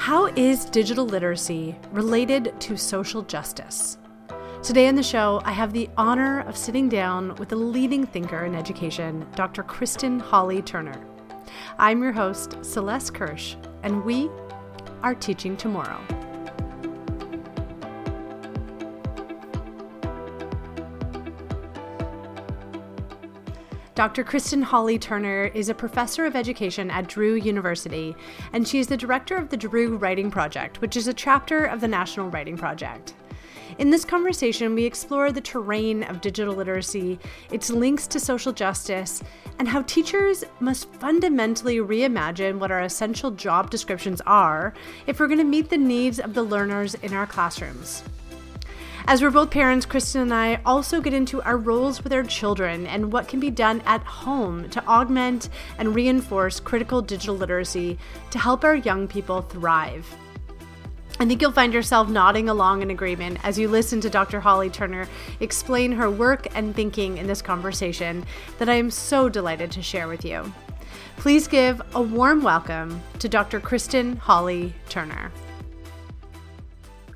How is digital literacy related to social justice? Today on the show, I have the honor of sitting down with a leading thinker in education, Dr. Kristen Hawley Turner. I'm your host, Celeste Kirsch, and we are Teaching Tomorrow. Dr. Kristen Hawley Turner is a professor of education at Drew University, and she is the director of the Drew Writing Project, which is a chapter of the National Writing Project. In this conversation, we explore the terrain of digital literacy, its links to social justice, and how teachers must fundamentally reimagine what our essential job descriptions are if we're going to meet the needs of the learners in our classrooms. As we're both parents, Kristen and I also get into our roles with our children and what can be done at home to augment and reinforce critical digital literacy to help our young people thrive. I think you'll find yourself nodding along in agreement as you listen to Dr. Hawley Turner explain her work and thinking in this conversation that I am so delighted to share with you. Please give a warm welcome to Dr. Kristen Hawley Turner.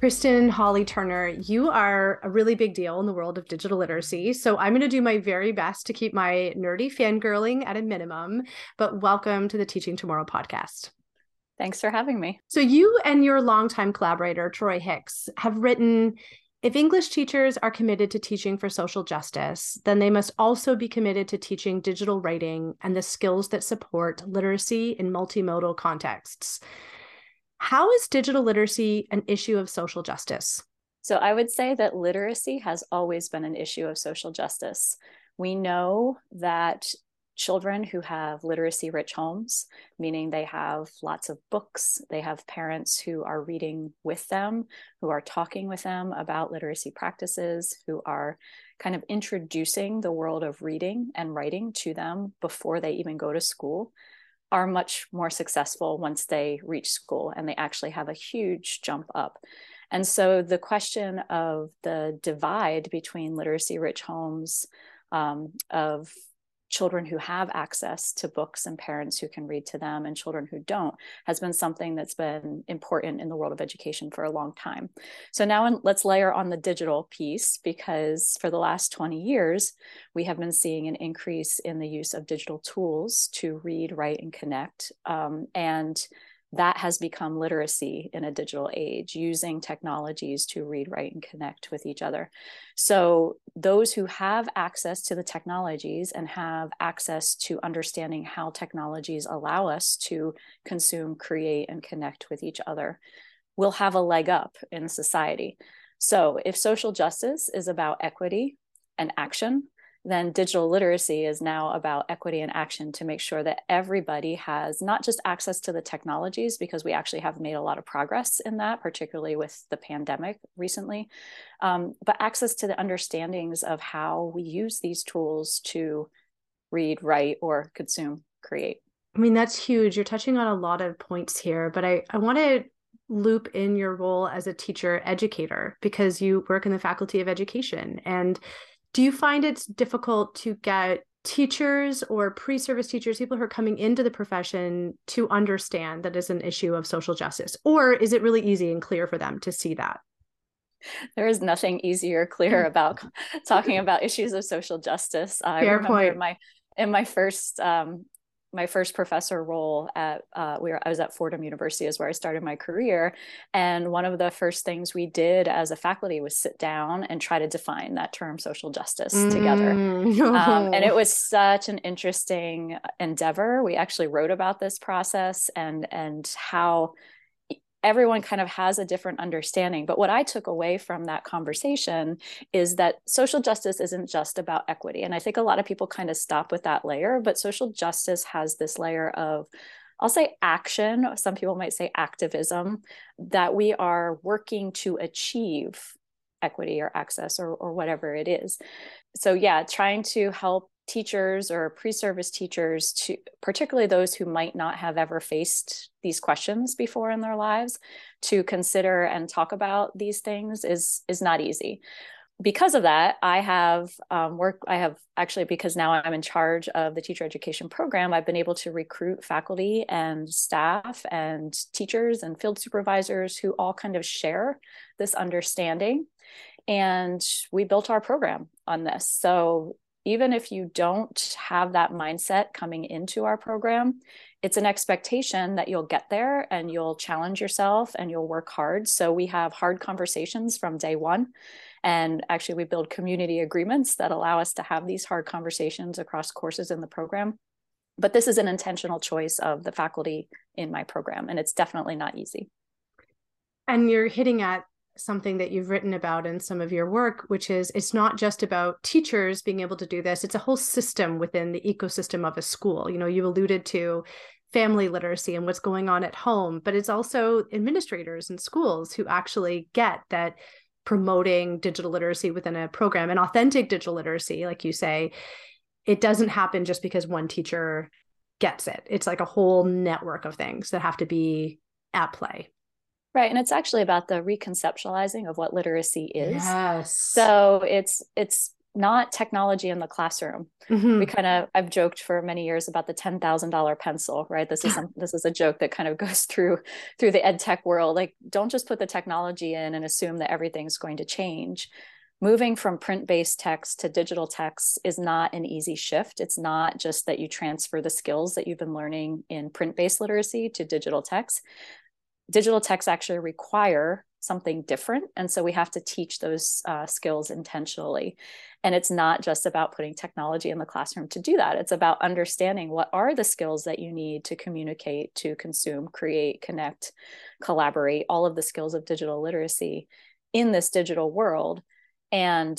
Kristen Hawley Turner, you are a really big deal in the world of digital literacy. So I'm going to do my very best to keep my nerdy fangirling at a minimum, but welcome to the Teaching Tomorrow podcast. Thanks for having me. So, you and your longtime collaborator, Troy Hicks, have written if English teachers are committed to teaching for social justice, then they must also be committed to teaching digital writing and the skills that support literacy in multimodal contexts. How is digital literacy an issue of social justice? So, I would say that literacy has always been an issue of social justice. We know that children who have literacy rich homes, meaning they have lots of books, they have parents who are reading with them, who are talking with them about literacy practices, who are kind of introducing the world of reading and writing to them before they even go to school are much more successful once they reach school and they actually have a huge jump up. And so the question of the divide between literacy rich homes um, of children who have access to books and parents who can read to them and children who don't has been something that's been important in the world of education for a long time. So now let's layer on the digital piece because for the last 20 years, we have been seeing an increase in the use of digital tools to read, write, and connect. Um, and that has become literacy in a digital age, using technologies to read, write, and connect with each other. So, those who have access to the technologies and have access to understanding how technologies allow us to consume, create, and connect with each other will have a leg up in society. So, if social justice is about equity and action, then digital literacy is now about equity and action to make sure that everybody has not just access to the technologies, because we actually have made a lot of progress in that, particularly with the pandemic recently, um, but access to the understandings of how we use these tools to read, write, or consume, create. I mean, that's huge. You're touching on a lot of points here, but I, I want to loop in your role as a teacher educator because you work in the faculty of education and do you find it's difficult to get teachers or pre-service teachers people who are coming into the profession to understand that is an issue of social justice? Or is it really easy and clear for them to see that? There is nothing easier or clear about talking about issues of social justice. I Fair remember point. my in my first um, my first professor role at uh, we were, I was at Fordham University is where I started my career, and one of the first things we did as a faculty was sit down and try to define that term social justice mm, together. Um, and it was such an interesting endeavor. We actually wrote about this process and and how everyone kind of has a different understanding. But what I took away from that conversation is that social justice isn't just about equity. And I think a lot of people kind of stop with that layer, but social justice has this layer of I'll say action, some people might say activism, that we are working to achieve equity or access or, or whatever it is. So, yeah, trying to help teachers or pre-service teachers to particularly those who might not have ever faced these questions before in their lives to consider and talk about these things is is not easy because of that, I have um, work. I have actually because now I'm in charge of the teacher education program. I've been able to recruit faculty and staff and teachers and field supervisors who all kind of share this understanding, and we built our program on this. So even if you don't have that mindset coming into our program, it's an expectation that you'll get there and you'll challenge yourself and you'll work hard. So we have hard conversations from day one. And actually, we build community agreements that allow us to have these hard conversations across courses in the program. But this is an intentional choice of the faculty in my program, and it's definitely not easy. And you're hitting at something that you've written about in some of your work, which is it's not just about teachers being able to do this, it's a whole system within the ecosystem of a school. You know, you alluded to family literacy and what's going on at home, but it's also administrators and schools who actually get that promoting digital literacy within a program and authentic digital literacy, like you say, it doesn't happen just because one teacher gets it. It's like a whole network of things that have to be at play. Right. And it's actually about the reconceptualizing of what literacy is. Yes. So it's it's not technology in the classroom. Mm-hmm. We kind of I've joked for many years about the ten thousand dollar pencil, right? This is some, this is a joke that kind of goes through through the ed tech world. Like, don't just put the technology in and assume that everything's going to change. Moving from print based text to digital text is not an easy shift. It's not just that you transfer the skills that you've been learning in print based literacy to digital text. Digital texts actually require something different. And so we have to teach those uh, skills intentionally. And it's not just about putting technology in the classroom to do that. It's about understanding what are the skills that you need to communicate, to consume, create, connect, collaborate, all of the skills of digital literacy in this digital world. And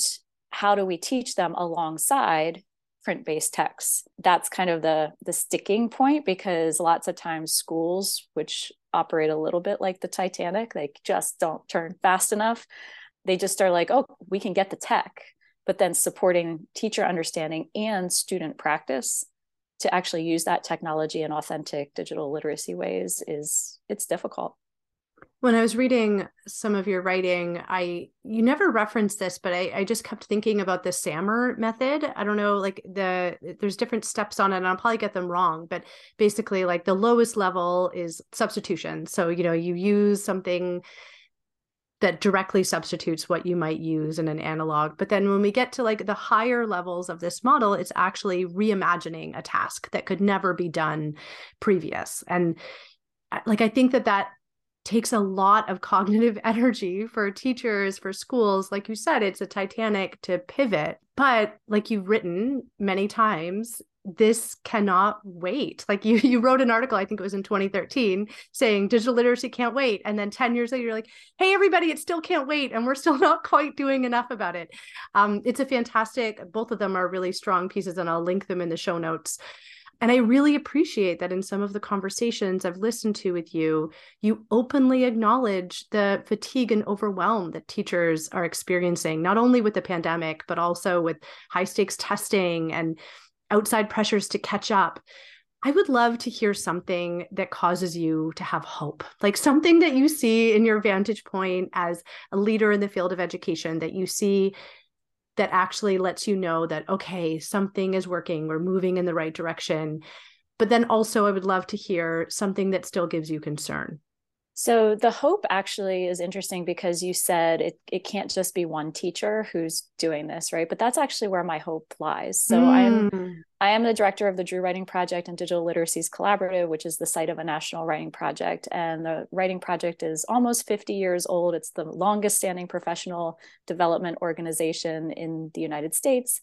how do we teach them alongside print-based texts that's kind of the the sticking point because lots of times schools which operate a little bit like the titanic they just don't turn fast enough. They just are like oh we can get the tech but then supporting teacher understanding and student practice to actually use that technology in authentic digital literacy ways is it's difficult when I was reading some of your writing, I you never referenced this, but I, I just kept thinking about the SAMR method. I don't know, like the there's different steps on it, and I'll probably get them wrong, but basically, like the lowest level is substitution. So you know, you use something that directly substitutes what you might use in an analog. But then when we get to like the higher levels of this model, it's actually reimagining a task that could never be done previous. And like I think that that takes a lot of cognitive energy for teachers, for schools. Like you said, it's a Titanic to pivot. But like you've written many times, this cannot wait. Like you you wrote an article, I think it was in 2013, saying digital literacy can't wait. And then 10 years later, you're like, hey, everybody, it still can't wait. And we're still not quite doing enough about it. Um, it's a fantastic, both of them are really strong pieces, and I'll link them in the show notes. And I really appreciate that in some of the conversations I've listened to with you, you openly acknowledge the fatigue and overwhelm that teachers are experiencing, not only with the pandemic, but also with high stakes testing and outside pressures to catch up. I would love to hear something that causes you to have hope, like something that you see in your vantage point as a leader in the field of education that you see that actually lets you know that okay something is working we're moving in the right direction but then also i would love to hear something that still gives you concern so the hope actually is interesting because you said it, it can't just be one teacher who's doing this, right? But that's actually where my hope lies. So mm. I'm I am the director of the Drew Writing Project and Digital Literacies Collaborative, which is the site of a national writing project. And the writing project is almost 50 years old. It's the longest standing professional development organization in the United States.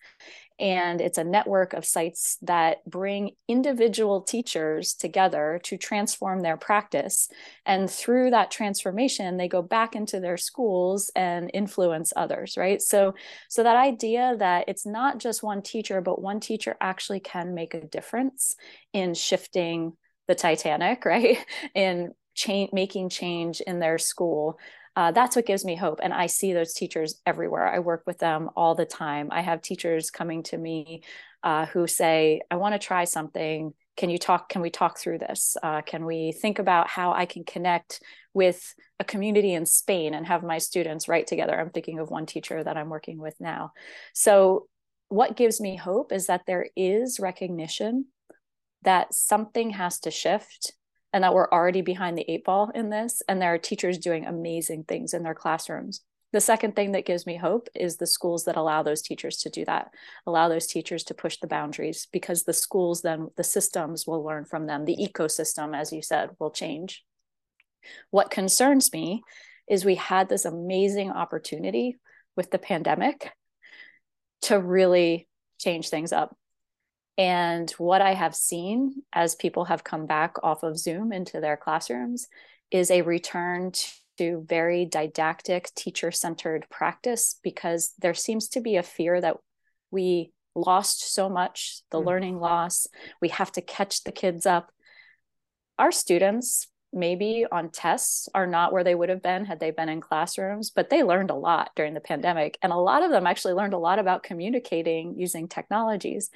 And it's a network of sites that bring individual teachers together to transform their practice. And through that transformation, they go back into their schools and influence others, right? So, so that idea that it's not just one teacher, but one teacher actually actually can make a difference in shifting the Titanic, right? in making change in their school. Uh, that's what gives me hope. And I see those teachers everywhere. I work with them all the time. I have teachers coming to me uh, who say, I want to try something. can you talk can we talk through this uh, can we think about how i can connect with a community in spain and have my students write together i'm thinking of one teacher that i'm working with now so what gives me hope is that there is recognition that something has to shift and that we're already behind the eight ball in this and there are teachers doing amazing things in their classrooms the second thing that gives me hope is the schools that allow those teachers to do that, allow those teachers to push the boundaries because the schools then, the systems will learn from them. The ecosystem, as you said, will change. What concerns me is we had this amazing opportunity with the pandemic to really change things up. And what I have seen as people have come back off of Zoom into their classrooms is a return to very didactic, teacher centered practice because there seems to be a fear that we lost so much, the mm. learning loss. We have to catch the kids up. Our students, maybe on tests, are not where they would have been had they been in classrooms, but they learned a lot during the pandemic. And a lot of them actually learned a lot about communicating using technologies.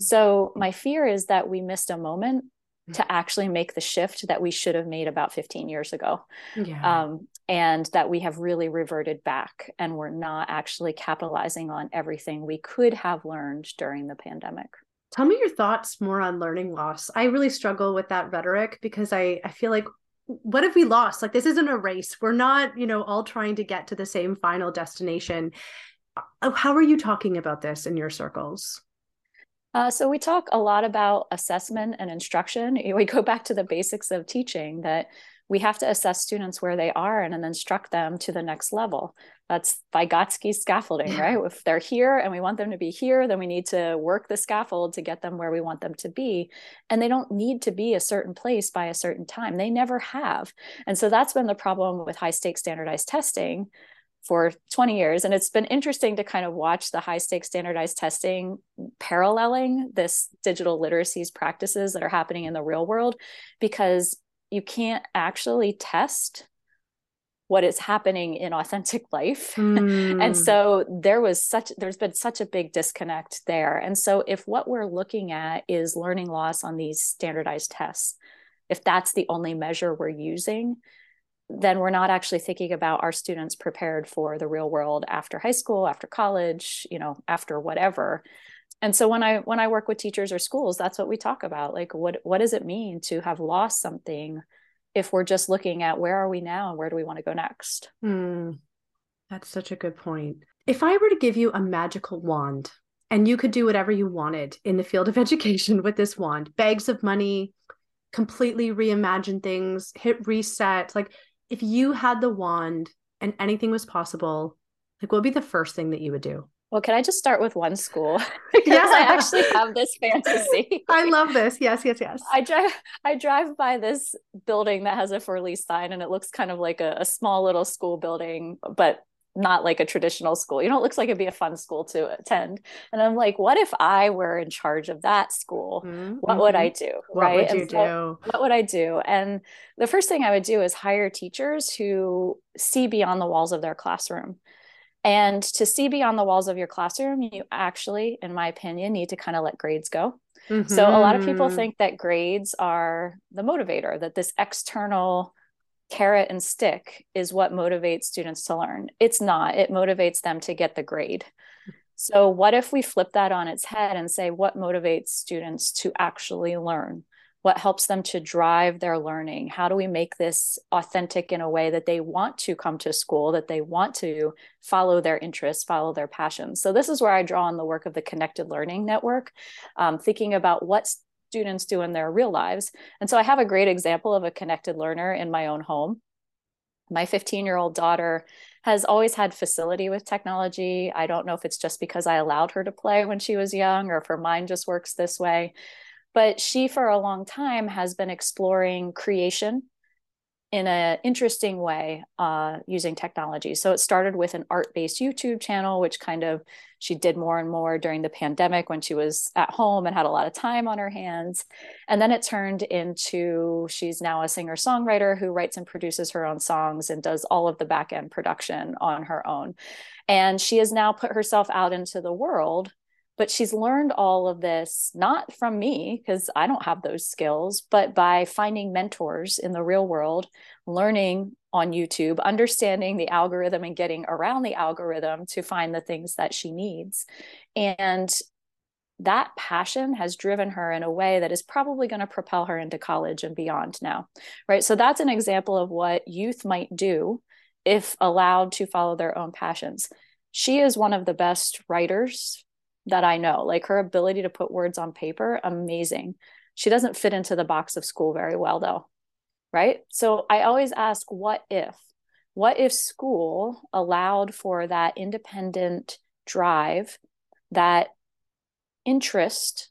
So, my fear is that we missed a moment to actually make the shift that we should have made about 15 years ago. Yeah. Um, and that we have really reverted back and we're not actually capitalizing on everything we could have learned during the pandemic. Tell me your thoughts more on learning loss. I really struggle with that rhetoric because I, I feel like what have we lost? Like this isn't a race. We're not, you know, all trying to get to the same final destination. Uh, how are you talking about this in your circles? Uh, so we talk a lot about assessment and instruction. We go back to the basics of teaching that we have to assess students where they are and, then instruct them to the next level. That's Vygotsky scaffolding, yeah. right? If they're here and we want them to be here, then we need to work the scaffold to get them where we want them to be. And they don't need to be a certain place by a certain time. They never have. And so that's been the problem with high stakes standardized testing for 20 years. And it's been interesting to kind of watch the high stakes standardized testing paralleling this digital literacies practices that are happening in the real world because you can't actually test what is happening in authentic life. Mm. and so there was such there's been such a big disconnect there. And so if what we're looking at is learning loss on these standardized tests if that's the only measure we're using then we're not actually thinking about our students prepared for the real world after high school after college you know after whatever and so when i when i work with teachers or schools that's what we talk about like what what does it mean to have lost something if we're just looking at where are we now and where do we want to go next? Mm, that's such a good point. If i were to give you a magical wand and you could do whatever you wanted in the field of education with this wand bags of money completely reimagine things hit reset like if you had the wand and anything was possible, like what would be the first thing that you would do? Well, can I just start with one school? because yeah. I actually have this fantasy. I love this. Yes, yes, yes. I drive I drive by this building that has a for lease sign and it looks kind of like a, a small little school building, but not like a traditional school. You know, it looks like it'd be a fun school to attend. And I'm like, what if I were in charge of that school? Mm-hmm. What would I do? What right? would you so, do? What would I do? And the first thing I would do is hire teachers who see beyond the walls of their classroom. And to see beyond the walls of your classroom, you actually, in my opinion, need to kind of let grades go. Mm-hmm. So a lot of people mm-hmm. think that grades are the motivator, that this external carrot and stick is what motivates students to learn. It's not, it motivates them to get the grade. So, what if we flip that on its head and say, what motivates students to actually learn? What helps them to drive their learning? How do we make this authentic in a way that they want to come to school, that they want to follow their interests, follow their passions? So, this is where I draw on the work of the Connected Learning Network, um, thinking about what students do in their real lives. And so I have a great example of a connected learner in my own home. My 15 year old daughter has always had facility with technology. I don't know if it's just because I allowed her to play when she was young or if her mind just works this way. But she, for a long time, has been exploring creation in an interesting way uh, using technology. So it started with an art based YouTube channel, which kind of she did more and more during the pandemic when she was at home and had a lot of time on her hands. And then it turned into she's now a singer songwriter who writes and produces her own songs and does all of the back end production on her own. And she has now put herself out into the world But she's learned all of this not from me, because I don't have those skills, but by finding mentors in the real world, learning on YouTube, understanding the algorithm and getting around the algorithm to find the things that she needs. And that passion has driven her in a way that is probably going to propel her into college and beyond now. Right. So that's an example of what youth might do if allowed to follow their own passions. She is one of the best writers that I know. Like her ability to put words on paper, amazing. She doesn't fit into the box of school very well, though. Right. So I always ask, what if? What if school allowed for that independent drive, that interest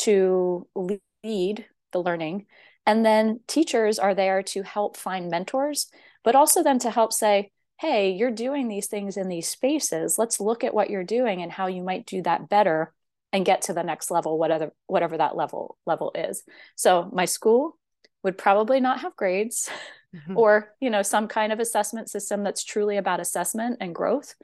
to lead the learning? And then teachers are there to help find mentors, but also then to help say, hey, you're doing these things in these spaces. Let's look at what you're doing and how you might do that better and get to the next level, whatever whatever that level level is. So my school would probably not have grades mm-hmm. or, you know, some kind of assessment system that's truly about assessment and growth.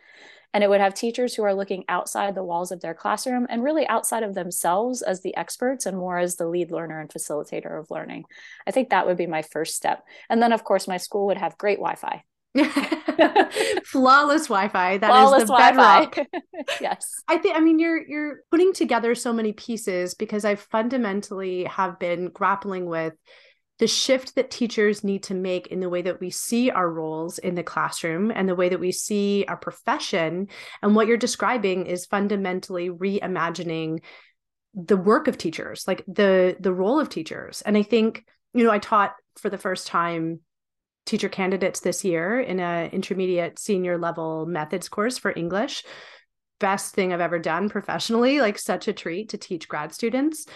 And it would have teachers who are looking outside the walls of their classroom and really outside of themselves as the experts and more as the lead learner and facilitator of learning. I think that would be my first step. And then, of course, my school would have great Wi Fi. flawless wi-fi That flawless is the bedrock yes i think i mean you're you're putting together so many pieces because i fundamentally have been grappling with the shift that teachers need to make in the way that we see our roles in the classroom and the way that we see our profession. And what you're describing is fundamentally reimagining the work of teachers, like the the role of teachers. And I think, you know, I taught for the first time teacher candidates this year in a intermediate senior level methods course for English. Best thing I've ever done professionally, like such a treat to teach grad students.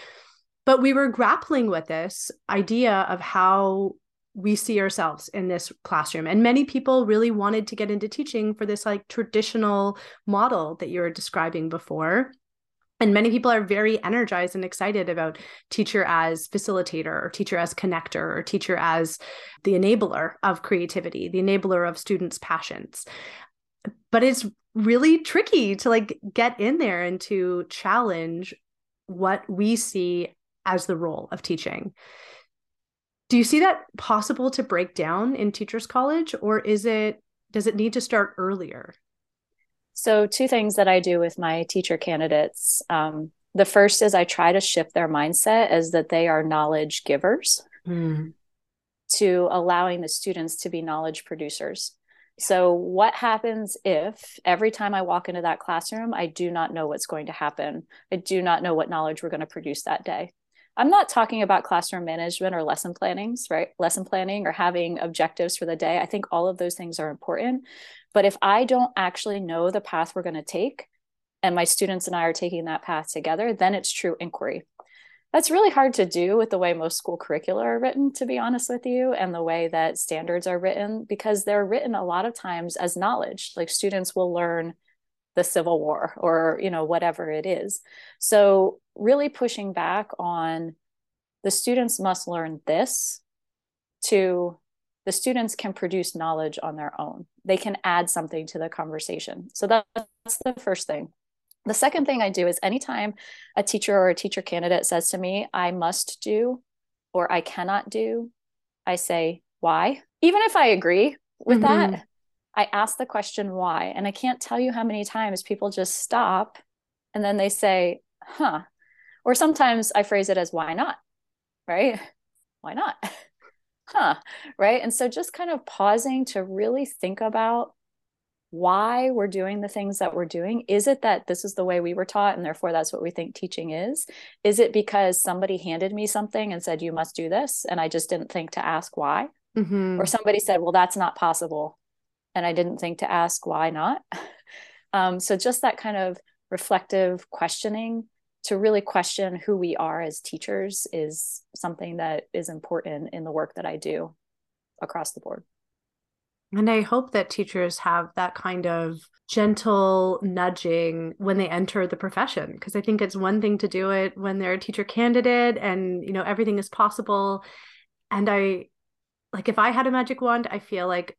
But we were grappling with this idea of how we see ourselves in this classroom. And many people really wanted to get into teaching for this like traditional model that you were describing before. And many people are very energized and excited about teacher as facilitator or teacher as connector or teacher as the enabler of creativity, the enabler of students' passions. But it's really tricky to like get in there and to challenge what we see as the role of teaching. Do you see that possible to break down in teachers college or is it does it need to start earlier? So two things that I do with my teacher candidates. Um, the first is I try to shift their mindset as that they are knowledge givers mm. to allowing the students to be knowledge producers. So, what happens if every time I walk into that classroom, I do not know what's going to happen? I do not know what knowledge we're going to produce that day. I'm not talking about classroom management or lesson plannings, right? Lesson planning or having objectives for the day. I think all of those things are important. But if I don't actually know the path we're going to take, and my students and I are taking that path together, then it's true inquiry. That's really hard to do with the way most school curricula are written, to be honest with you, and the way that standards are written, because they're written a lot of times as knowledge. Like students will learn the civil war or you know whatever it is. So really pushing back on the students must learn this to the students can produce knowledge on their own. They can add something to the conversation. So that's the first thing. The second thing i do is anytime a teacher or a teacher candidate says to me i must do or i cannot do i say why? Even if i agree with mm-hmm. that I ask the question why. And I can't tell you how many times people just stop and then they say, huh. Or sometimes I phrase it as why not? Right? Why not? huh. Right. And so just kind of pausing to really think about why we're doing the things that we're doing. Is it that this is the way we were taught and therefore that's what we think teaching is? Is it because somebody handed me something and said, you must do this? And I just didn't think to ask why? Mm-hmm. Or somebody said, well, that's not possible and I didn't think to ask why not. Um, so just that kind of reflective questioning to really question who we are as teachers is something that is important in the work that I do across the board. And I hope that teachers have that kind of gentle nudging when they enter the profession because I think it's one thing to do it when they're a teacher candidate and you know everything is possible and I like if I had a magic wand I feel like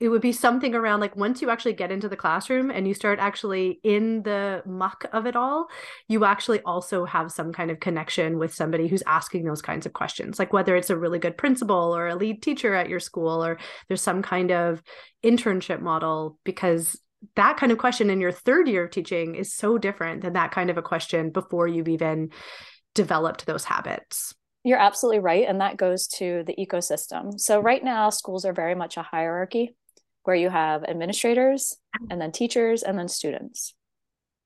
it would be something around like once you actually get into the classroom and you start actually in the muck of it all, you actually also have some kind of connection with somebody who's asking those kinds of questions. Like whether it's a really good principal or a lead teacher at your school, or there's some kind of internship model, because that kind of question in your third year of teaching is so different than that kind of a question before you've even developed those habits. You're absolutely right. And that goes to the ecosystem. So, right now, schools are very much a hierarchy where you have administrators and then teachers and then students.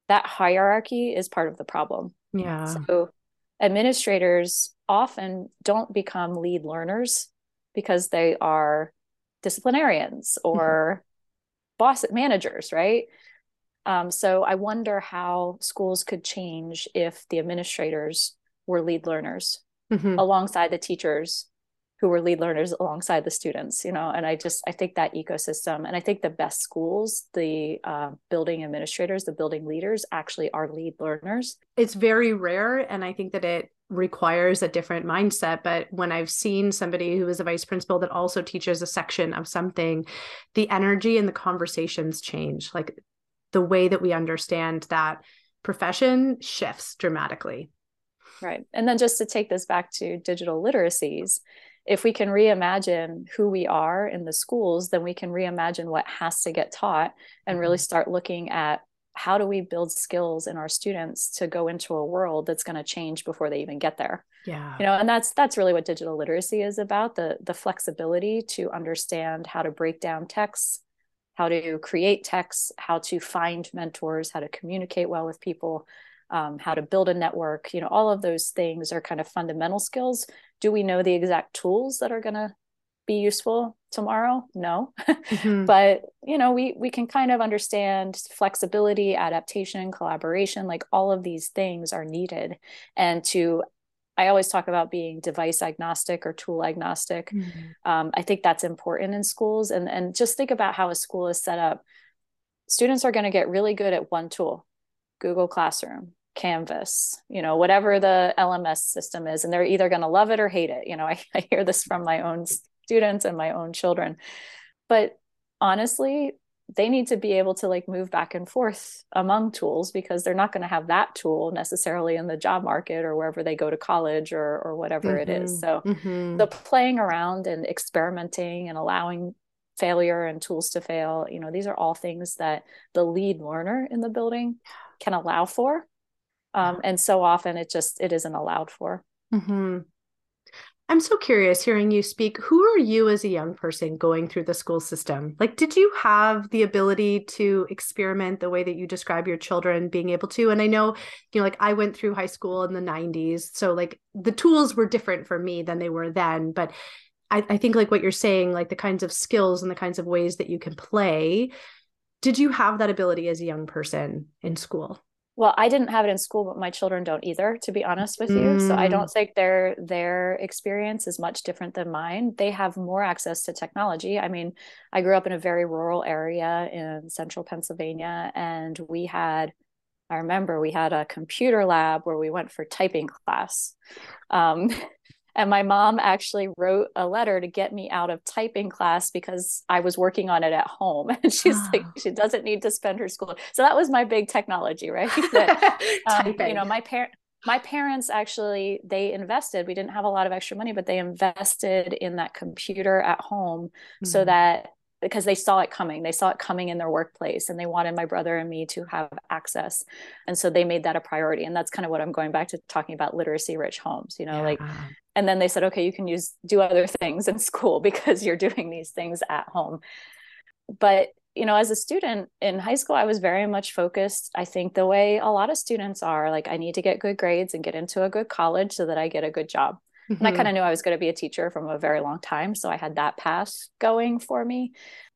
That hierarchy is part of the problem. Yeah. So administrators often don't become lead learners because they are disciplinarians or mm-hmm. boss managers, right? Um, so I wonder how schools could change if the administrators were lead learners mm-hmm. alongside the teachers who were lead learners alongside the students you know and i just i think that ecosystem and i think the best schools the uh, building administrators the building leaders actually are lead learners. It's very rare and i think that it requires a different mindset but when i've seen somebody who is a vice principal that also teaches a section of something the energy and the conversations change. Like the way that we understand that profession shifts dramatically. Right. And then just to take this back to digital literacies if we can reimagine who we are in the schools, then we can reimagine what has to get taught and really mm-hmm. start looking at how do we build skills in our students to go into a world that's going to change before they even get there yeah you know and that's that's really what digital literacy is about the the flexibility to understand how to break down texts how to create texts how to find mentors how to communicate well with people um, how to build a network you know all of those things are kind of fundamental skills do we know the exact tools that are going to be useful tomorrow? No. Mm-hmm. but you know we we can kind of understand flexibility adaptation collaboration like all of these things are needed. And to i always talk about being device agnostic or tool agnostic. Mm-hmm. um, i think that's important in schools. And and just think about how a school is set up. Students are going to get really good at one tool google classroom canvas you know whatever the lms system is and they're either going to love it or hate it you know I, I hear this from my own students and my own children but honestly they need to be able to like move back and forth among tools because they're not going to have that tool necessarily in the job market or wherever they go to college or or whatever mm-hmm. it is mm-hmm. so mm-hmm. the playing around and experimenting and allowing failure and tools to fail you know these are all things that the lead learner in the building can allow for um, and so often it just it isn't allowed for. Mm-hmm. i'm so curious hearing you speak who are you as a young person going through the school system? Like did you have the ability to experiment the way that you describe your children being able to? And i know you know like i went through high school in the 90s so like the tools were different for me than they were then but I, I think like what you're saying like the kinds of skills and the kinds of ways that you can play did you have that ability as a young person in school well i didn't have it in school but my children don't either to be honest with you mm. so i don't mm. think their their experience is much different than mine they have more access to technology i mean i grew up in a very rural area in central pennsylvania and we had i remember we had a computer lab where we went for typing class um, And my mom actually wrote a letter to get me out of typing class because I was working on it at home. And she's oh. like, she doesn't need to spend her school. So that was my big technology, right? That, um, you know, my parent my parents actually they invested we didn't have a lot of extra money but they invested in that computer at home mm-hmm. so that because they saw it coming. They saw it coming in their workplace and they wanted my brother and me to have access. And so they made that a priority. And that's kind of what I'm going back to talking about literacy rich homes, you know, yeah. like, and then they said, okay, you can use, do other things in school because you're doing these things at home. But, you know, as a student in high school, I was very much focused, I think, the way a lot of students are like, I need to get good grades and get into a good college so that I get a good job. Mm-hmm. And I mm-hmm. kind of knew I was going to be a teacher from a very long time. So I had that path going for me.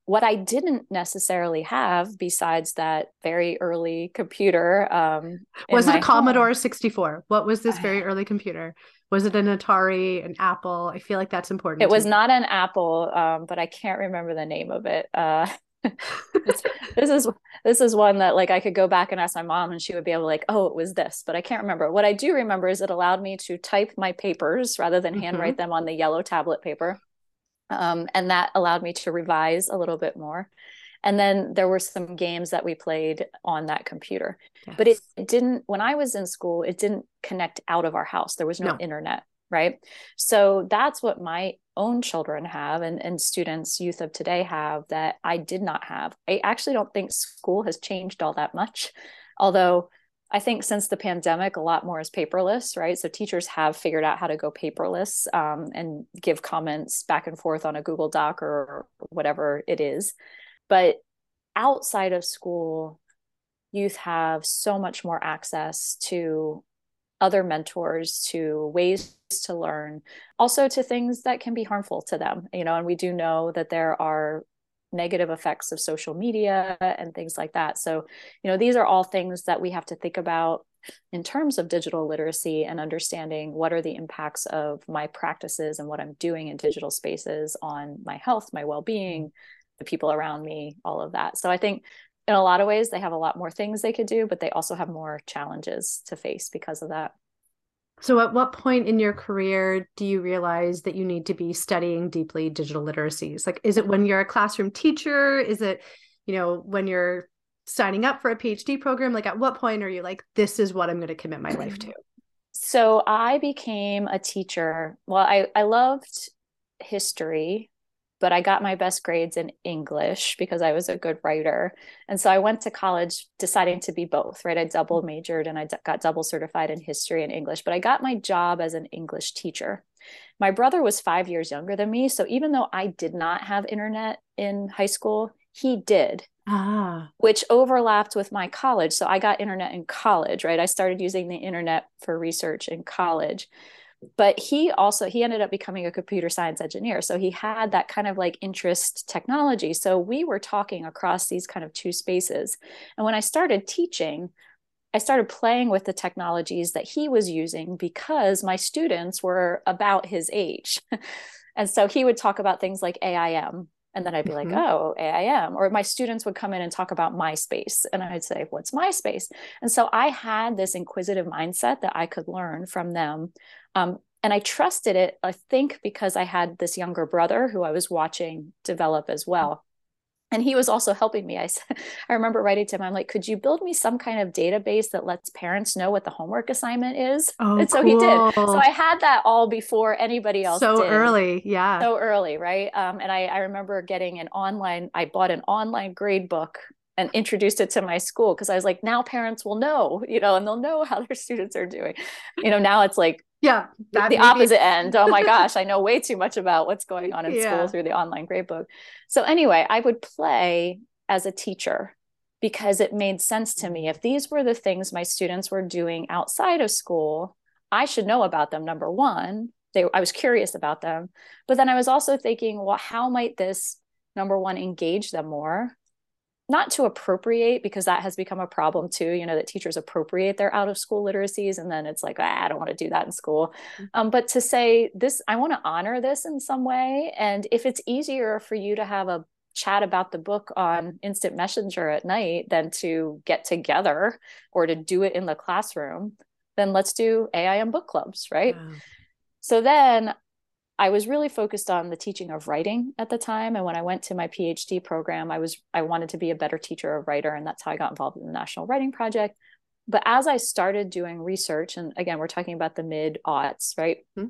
What I didn't necessarily have, besides that very early computer, um, was it a Commodore home, 64? What was this very early computer? Was it an Atari, an Apple? I feel like that's important. It was me. not an Apple, um, but I can't remember the name of it. Uh, this is this is one that like I could go back and ask my mom and she would be able to like, oh, it was this, but I can't remember. What I do remember is it allowed me to type my papers rather than mm-hmm. handwrite them on the yellow tablet paper. Um, and that allowed me to revise a little bit more. And then there were some games that we played on that computer. Yes. But it, it, didn't, when I was in school, it didn't connect out of our house. There was no, no. internet, right? So that's what my own children have and, and students, youth of today have that I did not have. I actually don't think school has changed all that much. Although I think since the pandemic, a lot more is paperless, right? So teachers have figured out how to go paperless um, and give comments back and forth on a Google Doc or whatever it is. But outside of school, youth have so much more access to other mentors, to ways to learn, also to things that can be harmful to them, you know, and we do know that there are negative effects of social media and things like that. So, you know, these are all things that we have to think about in terms of digital literacy and understanding what are the impacts of my practices and what I'm doing in digital spaces on my health, my well-being, the people around me, all of that. So I think in a lot of ways they have a lot more things they could do, but they also have more challenges to face because of that. So, at what point in your career do you realize that you need to be studying deeply digital literacies? Like, is it when you're a classroom teacher? Is it, you know, when you're signing up for a PhD program? Like, at what point are you like, this is what I'm going to commit my life to? So, I became a teacher. Well, I, I loved history but I got my best grades in English because I was a good writer. And so I went to college deciding to be both, right? I double majored and I d- got double certified in history and English, but I got my job as an English teacher. My brother was five years younger than me. So even though I did not have internet in high school, he did. Ah. Which overlapped with my college. So I got internet in college, right? I started using the internet for research in college but he also he ended up becoming a computer science engineer. So he had that kind of like interest technology. So we were talking across these kind of two spaces. And when i started teaching i started playing with the technologies that he was using because my students were about his age. And so he would talk about things like AIM and then I'd be mm-hmm. like, oh, AIM. Or my students would come in and talk about MySpace. And I'd say, what's MySpace? And so I had this inquisitive mindset that I could learn from them. Um, and I trusted it, I think, because I had this younger brother who I was watching develop as well and he was also helping me. I said, I remember writing to him, I'm like, could you build me some kind of database that lets parents know what the homework assignment is? Oh, and so cool. he did. So I had that all before anybody else. So did. early. Yeah. So early. Right. Um, and I, I remember getting an online, I bought an online grade book and introduced it to my school because I was like, now parents will know, you know, and they'll know how their students are doing. You know, now it's like, yeah, the opposite end. Oh my gosh, I know way too much about what's going on in yeah. school through the online gradebook. So anyway, I would play as a teacher because it made sense to me. If these were the things my students were doing outside of school, I should know about them. Number one, they I was curious about them, but then I was also thinking, well, how might this number one engage them more? Not to appropriate because that has become a problem too you know that teachers appropriate their out of school literacies and then it's like ah, i don't want to do that in school. Mm-hmm. um, but to say this i want to honor this in some way and if it's easier for you to have a chat about the book on instant messenger at night than to get together or to do it in the classroom then let's do AIM book clubs right? So then I was really focused on the teaching of writing at the time. And when I went to my PhD program, I was I wanted to be a better teacher of writer, and that's how I got involved in the National Writing Project. But as I started doing research, and again, we're talking about the mid aughts, right? Mm-hmm.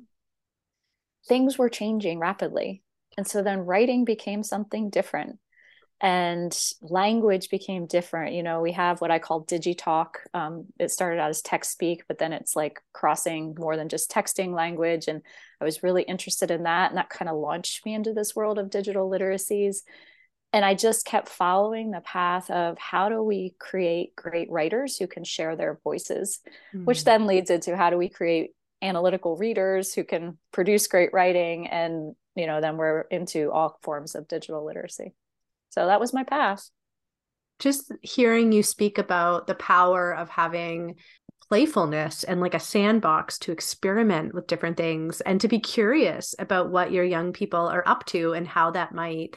Things were changing rapidly. And so then writing became something different and language became different. You know, we have what I call digitalk. Um, it started out as text speak, but then it's like crossing more than just texting language. And I was really interested in that. And that kind of launched me into this world of digital literacies. And I just kept following the path of how do we create great writers who can share their voices, mm-hmm. which then leads into how do we create analytical readers who can produce great writing. And, you know, then we're into all forms of digital literacy. So that was my path. Just hearing you speak about the power of having playfulness and like a sandbox to experiment with different things and to be curious about what your young people are up to and how that might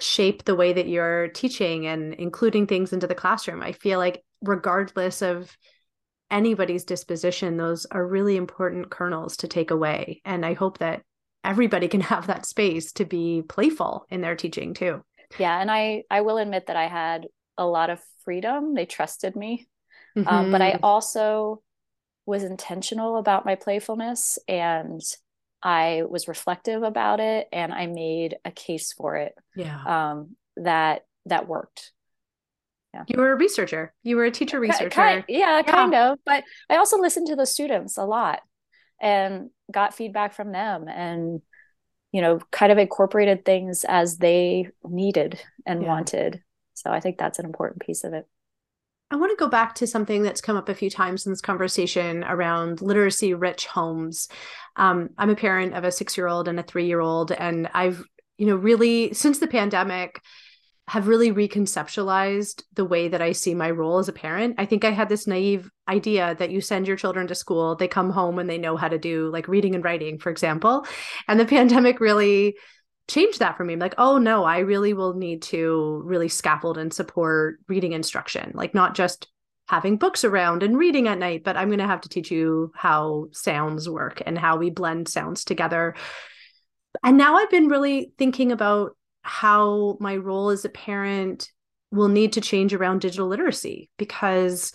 shape the way that you're teaching and including things into the classroom. I feel like, regardless of anybody's disposition, those are really important kernels to take away. And I hope that everybody can have that space to be playful in their teaching too. Yeah, and I I will admit that I had a lot of freedom. They trusted me, mm-hmm. um, but I mm-hmm. also was intentional about my playfulness and I was reflective about it and I made a case for it. Yeah. Um, that that worked. Yeah. You were a researcher. You were a teacher researcher. Kind, yeah, yeah, kind of. But I also listened to the students a lot and got feedback from them and you know, kind of incorporated things as they needed and yeah. wanted. So I think that's an important piece of it. I want to go back to something that's come up a few times in this conversation around literacy rich homes. Um, I'm a parent of a six year old and a three year old, and I've, you know, really since the pandemic, have really reconceptualized the way that I see my role as a parent. I think I had this naive idea that you send your children to school, they come home and they know how to do like reading and writing, for example. And the pandemic really change that for me. I'm like, oh no, I really will need to really scaffold and support reading instruction, like not just having books around and reading at night, but I'm going to have to teach you how sounds work and how we blend sounds together. And now I've been really thinking about how my role as a parent will need to change around digital literacy because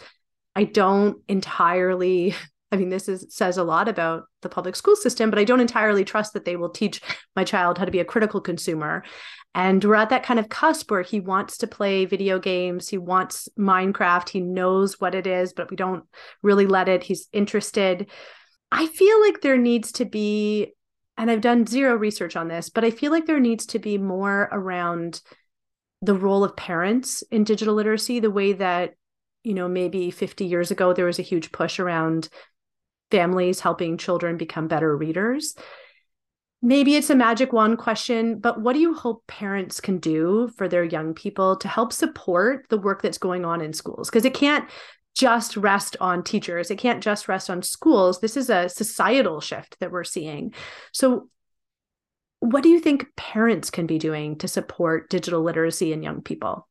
I don't entirely I mean, this is says a lot about the public school system, but I don't entirely trust that they will teach my child how to be a critical consumer. And we're at that kind of cusp where he wants to play video games, he wants Minecraft, he knows what it is, but we don't really let it. He's interested. I feel like there needs to be, and I've done zero research on this, but I feel like there needs to be more around the role of parents in digital literacy, the way that you know maybe 50 years ago there was a huge push around families helping children become better readers. Maybe it's a magic wand question, but what do you hope parents can do for their young people to help support the work that's going on in schools? Because it can't just rest on teachers, it can't just rest on schools. This is a societal shift that we're seeing. So, what do you think parents can be doing to support digital literacy in young people?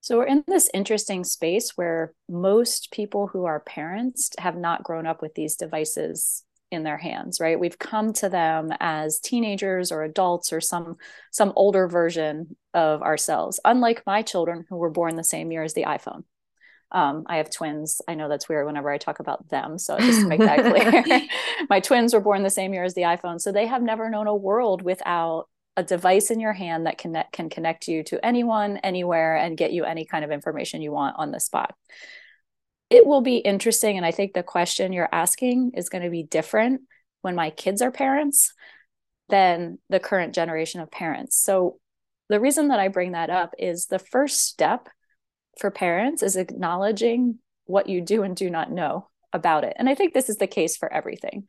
So we're in this interesting space where most people who are parents have not grown up with these devices in their hands, right? We've come to them as teenagers or adults or some some older version of ourselves. Unlike my children who were born the same year as the iPhone. Um, I have twins. I know that's weird whenever I talk about them. So just to make that clear, my twins were born the same year as the iPhone. So they have never known a world without a device in your hand that connect, can connect you to anyone, anywhere, and get you any kind of information you want on the spot. It will be interesting. And I think the question you're asking is going to be different when my kids are parents than the current generation of parents. So, the reason that I bring that up is the first step for parents is acknowledging what you do and do not know about it. And I think this is the case for everything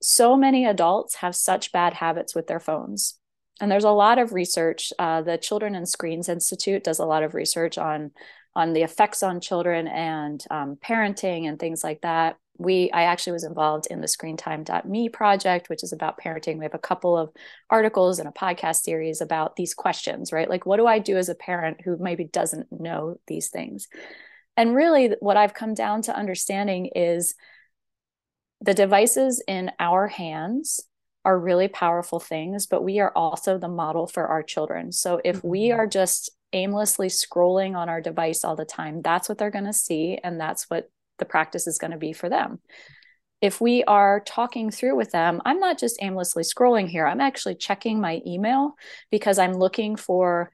so many adults have such bad habits with their phones. And there's a lot of research. Uh, the Children and Screens Institute does a lot of research on on the effects on children and um, parenting and things like that. We, I actually was involved in the ScreenTime.me project, which is about parenting. We have a couple of articles and a podcast series about these questions, right? Like, what do I do as a parent who maybe doesn't know these things? And really, what I've come down to understanding is the devices in our hands are really powerful things, but we are also the model for our children. So if we mm-hmm. are just aimlessly scrolling on our device all the time, that's what they're going to see. And that's what the practice is going to be for them. If we are talking through with them, I'm not just aimlessly scrolling here. I'm actually checking my email because I'm looking for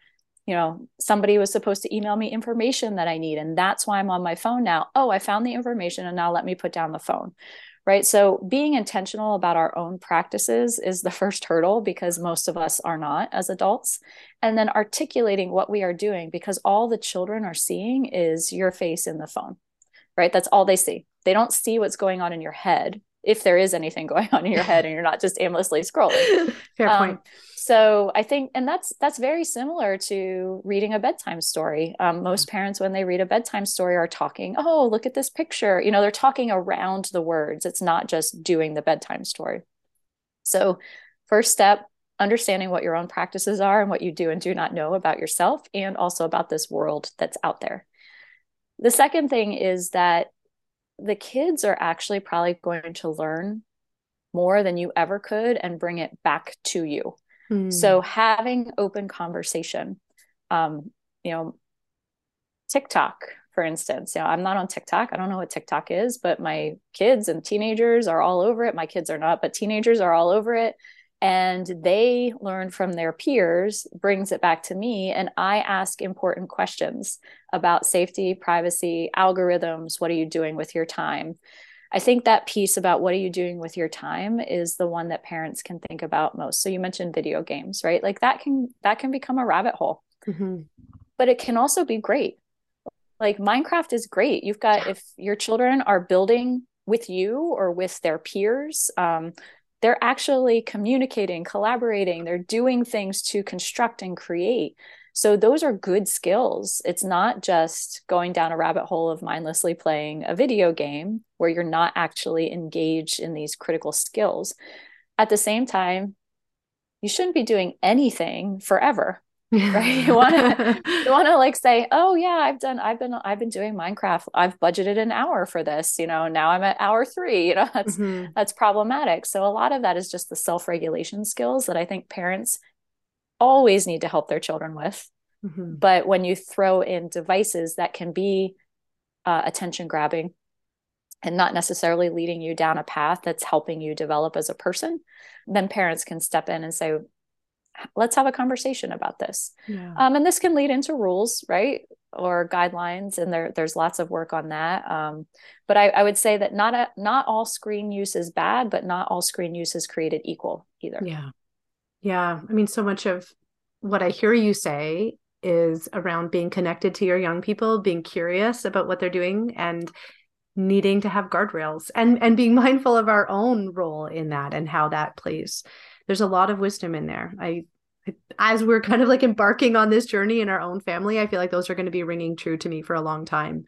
you know somebody was supposed to email me information that i need and that's why i'm on my phone now oh i found the information and now let me put down the phone right? So being intentional about our own practices is the first hurdle because most of us are not as adults. And then articulating what we are doing because all the children are seeing is your face in the phone, right? That's all they see. They don't see what's going on in your head if there is anything going on in your head and you're not just aimlessly scrolling. Fair um, point so i think and that's that's very similar to reading a bedtime story um, most parents when they read a bedtime story are talking oh look at this picture you know they're talking around the words it's not just doing the bedtime story so first step understanding what your own practices are and what you do and do not know about yourself and also about this world that's out there the second thing is that the kids are actually probably going to learn more than you ever could and bring it back to you. Mm. So having open conversation, um, you know, TikTok, for instance, you know, I'm not on TikTok. I don't know what TikTok is, but my kids and teenagers are all over it. My kids are not, but teenagers are all over it. And they learn from their peers, brings it back to me. And I ask important questions about safety, privacy, algorithms. What are you doing with your time? I think that piece about what are you doing with your time is the one that parents can think about most. So you mentioned video games, right? Like that can that can become a rabbit hole. Mm-hmm. But it can also be great. Like Minecraft is great. You've got if your children are building with you or with their peers, um, they're actually communicating, collaborating, they're doing things to construct and create. So those are good skills. It's not just going down a rabbit hole of mindlessly playing a video game where you're not actually engaged in these critical skills. At the same time, you shouldn't be doing anything forever. Right you want to you want to like say oh yeah i've done i've been i've been doing minecraft i've budgeted an hour for this you know now i'm at hour three you know that's mm-hmm. that's problematic so a lot of that is just the self-regulation skills that i think parents always need to help their children with. Mm-hmm. But when you throw in devices that can be uh, attention grabbing and not necessarily leading you down a path that's helping you develop as a person, then parents can step in and say, let's have a conversation about this. Yeah. Um, and this can lead into rules, right? Or guidelines. And there, there's lots of work on that. Um, but I, I, would say that not, a, not all screen use is bad, but not all screen use is created equal either. Yeah. Yeah. I mean, so much of what I hear you say is around being connected to your young people, being curious about what they're doing and needing to have guardrails and and being mindful of our own role in that and how that plays. There's a lot of wisdom in there. I as we're kind of like embarking on this journey in our own family, I feel like those are going to be ringing true to me for a long time.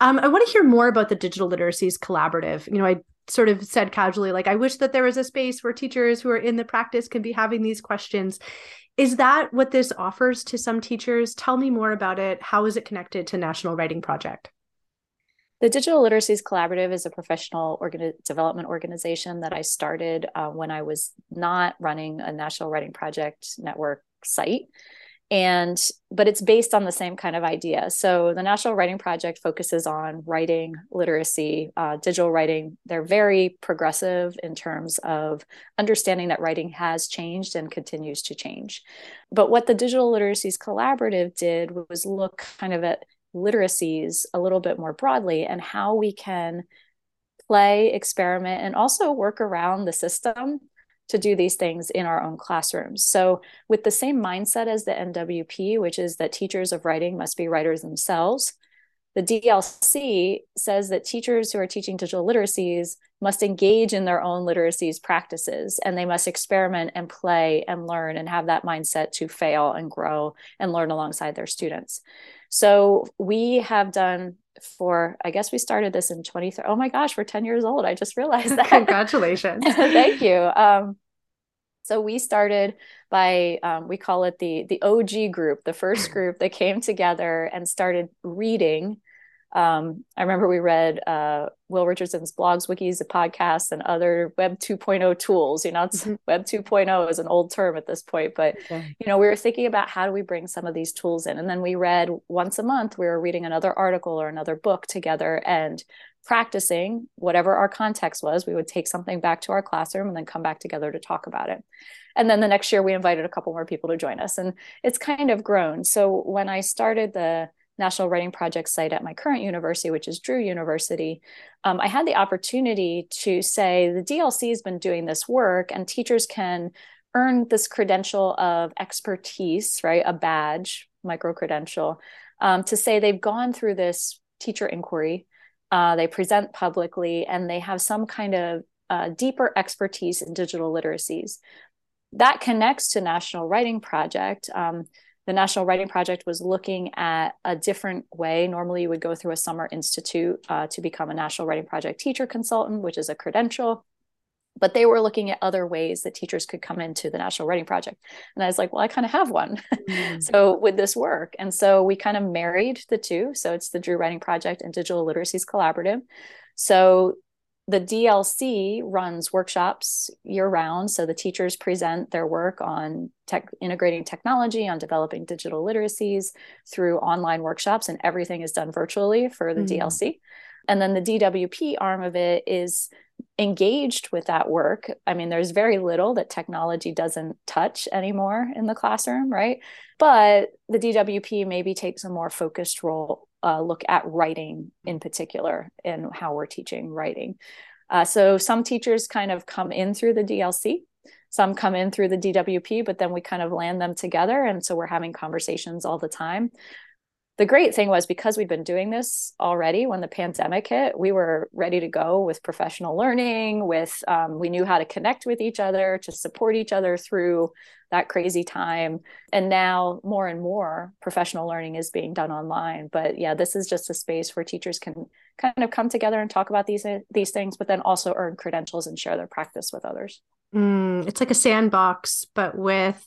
Um, I want to hear more about the Digital Literacies Collaborative. You know, I sort of said casually, like, I wish that there was a space where teachers who are in the practice can be having these questions. Is that what this offers to some teachers? Tell me more about it. How is it connected to National Writing Project? The Digital Literacies Collaborative is a professional development organization that I started uh, when I was not running a National Writing Project Network site. And but it's based on the same kind of idea. So the national writing project focuses on writing literacy uh, digital writing. They're very progressive in terms of understanding that writing has changed and continues to change. But what the digital literacies collaborative did was look kind of at literacies a little bit more broadly and how we can play experiment and also work around the system to do these things in our own classrooms. So, with the same mindset as the NWP, which is that teachers of writing must be writers themselves, the DLC says that teachers who are teaching digital literacies must engage in their own literacies practices and they must experiment and play and learn and have that mindset to fail and grow and learn alongside their students. So we have done for I guess we started this in 23 oh my gosh we're 10 years old I just realized that congratulations thank you um, so we started by um, we call it the the OG group, the first group that came together and started reading. Um, I remember we read uh, Will Richardson's blogs, wikis, podcasts, and other Web 2.0 tools. You know, mm-hmm. Web 2.0 is an old term at this point, but you know, we were thinking about how do we bring some of these tools in, and then we read once a month. We were reading another article or another book together, and practicing whatever our context was. We would take something back to our classroom and then come back together to talk about it. And then the next year, we invited a couple more people to join us, and it's kind of grown. So when I started the National Writing Project site at my current university, which is Drew University, um, I had the opportunity to say the DLC has been doing this work, and teachers can earn this credential of expertise, right? A badge, micro credential, um, to say they've gone through this teacher inquiry uh, they present publicly, and they have some kind of uh, deeper expertise in digital literacies. That connects to National Writing Project. Um, the National Writing Project was looking at a different way. Normally, you would go through a summer institute uh, to become a National Writing Project teacher consultant, which is a credential. But they were looking at other ways that teachers could come into the national writing project. And i was like well i kind of have one. Mm. so would this work? And so we kind of married the two. So it's the drew writing project and digital literacies collaborative. So the DLC runs workshops year round. So the teachers present their work on tech, integrating technology, on developing digital literacies through online workshops, and everything is done virtually for the mm. DLC. And then the DWP arm of it is engaged with that work. I mean, there's very little that technology doesn't touch anymore in the classroom, right? But the DWP maybe takes a more focused role, uh, look at writing in particular and how we're teaching writing. Uh, so some teachers kind of come in through the DLC. Some come in through the DWP, but then we kind of land them together. And so we're having conversations all the time the great thing was because we'd been doing this already when the pandemic hit we were ready to go with professional learning with um, we knew how to connect with each other to support each other through that crazy time. And now more and more professional learning is being done online. But yeah this is just a space where teachers can kind of come together and talk about these these things but then also earn credentials and share their practice with others. Mm, it's like a sandbox but with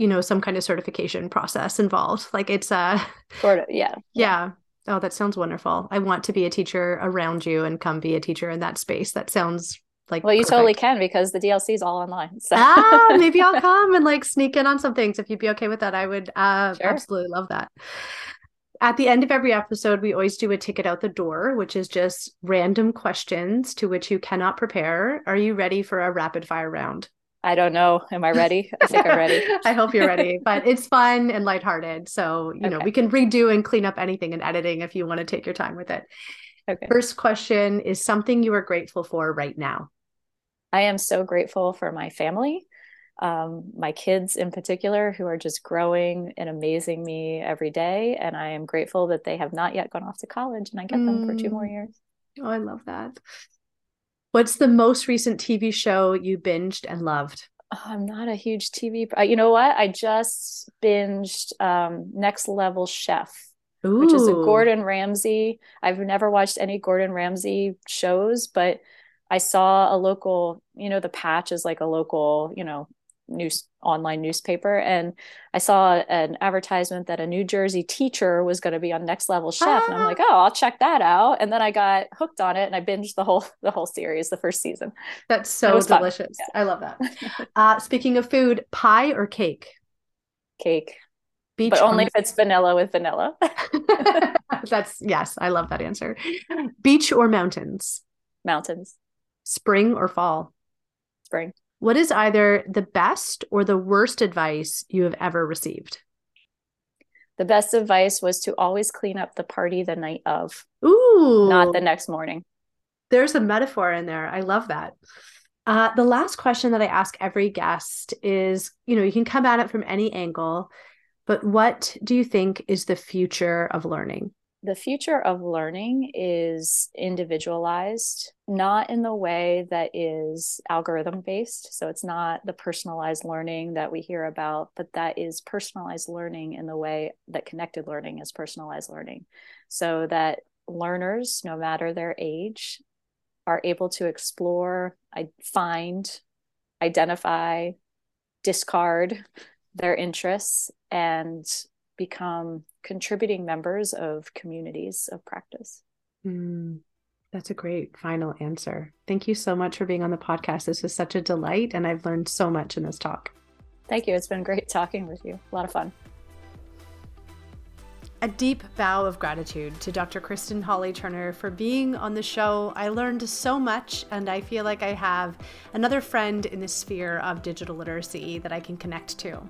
you know some kind of certification process involved like it's uh sort of yeah yeah oh that sounds wonderful i want to be a teacher around you and come be a teacher in that space that sounds like well you perfect. totally can because the dlc is all online so. ah maybe i'll come and like sneak in on some things if you'd be okay with that i would uh sure. absolutely love that at the end of every episode, we always do a ticket out the door, which is just random questions to which you cannot prepare. Are you ready for a rapid fire round? I don't know. Am I ready? I think I'm ready. I hope you're ready. But it's fun and lighthearted. So, you okay. know, we can redo and clean up anything in editing if you want to take your time with it. Okay. First question is something you are grateful for right now. I am so grateful for my family, um, my kids in particular, who are just growing and amazing me every day. And I am grateful that they have not yet gone off to college and I get mm. them for two more mm. years. Oh, I love that. What's the most recent TV show you binged and loved? Oh, I'm not a huge TV. Uh, you know what? I just binged um, Next Level Chef, Ooh. which is a Gordon Ramsay. I've never watched any Gordon Ramsay shows, but I saw a local, you know, the patch is like a local, you know, news online newspaper and I saw an advertisement that a New Jersey teacher was going to be on Next Level Chef ah. and I'm like, ah. "Oh, I'll check that out." And then I got hooked on it and I binged the whole the whole series, the first season. That's so delicious. Yeah. I love that. uh, speaking of food, pie or cake? Cake. Beach but only if it's vanilla with vanilla. That's yes, I love that answer. Beach or mountains? Mountains. Spring or fall? Spring. What is either the best or the worst advice you have ever received? The best advice was to always clean up the party the night of. Ooh. Not the next morning. There's a metaphor in there. I love that. Uh, the last question that I ask every guest is you know, you can come at it from any angle, but what do you think is the future of learning? The future of learning is individualized, not in the way that is algorithm based. So it's not the personalized learning that we hear about, but that is personalized learning in the way that connected learning is personalized learning. So that learners, no matter their age, are able to explore, find, identify, discard their interests and become contributing members of communities of practice. Mm, that's a great final answer. Thank you so much for being on the podcast. This was such a delight, and I've learned so much in this talk. Thank you. It's been great talking with you. A lot of fun. A deep bow of gratitude to Dr. Kristen Hawley Turner for being on the show. I learned so much, and I feel like I have another friend in the sphere of digital literacy that I can connect to.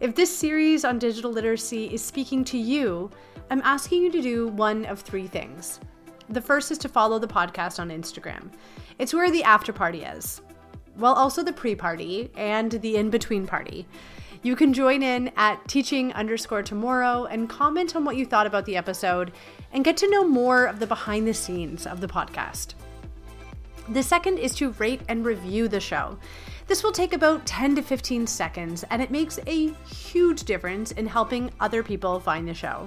If this series on digital literacy is speaking to you, I'm asking you to do one of three things. The first is to follow the podcast on Instagram. It's where the after party is. Well, also the pre party and the in between party. You can join in at teaching underscore tomorrow and comment on what you thought about the episode and get to know more of the behind the scenes of the podcast. The second is to rate and review the show. This will take about 10 to 15 seconds, and it makes a huge difference in helping other people find the show.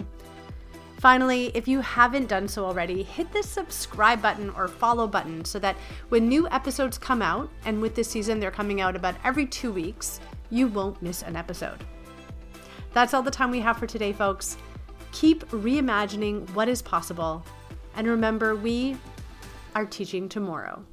Finally, if you haven't done so already, hit the subscribe button or follow button so that when new episodes come out, and with this season they're coming out about every two weeks, you won't miss an episode. That's all the time we have for today, folks. Keep reimagining what is possible, and remember, we are teaching tomorrow.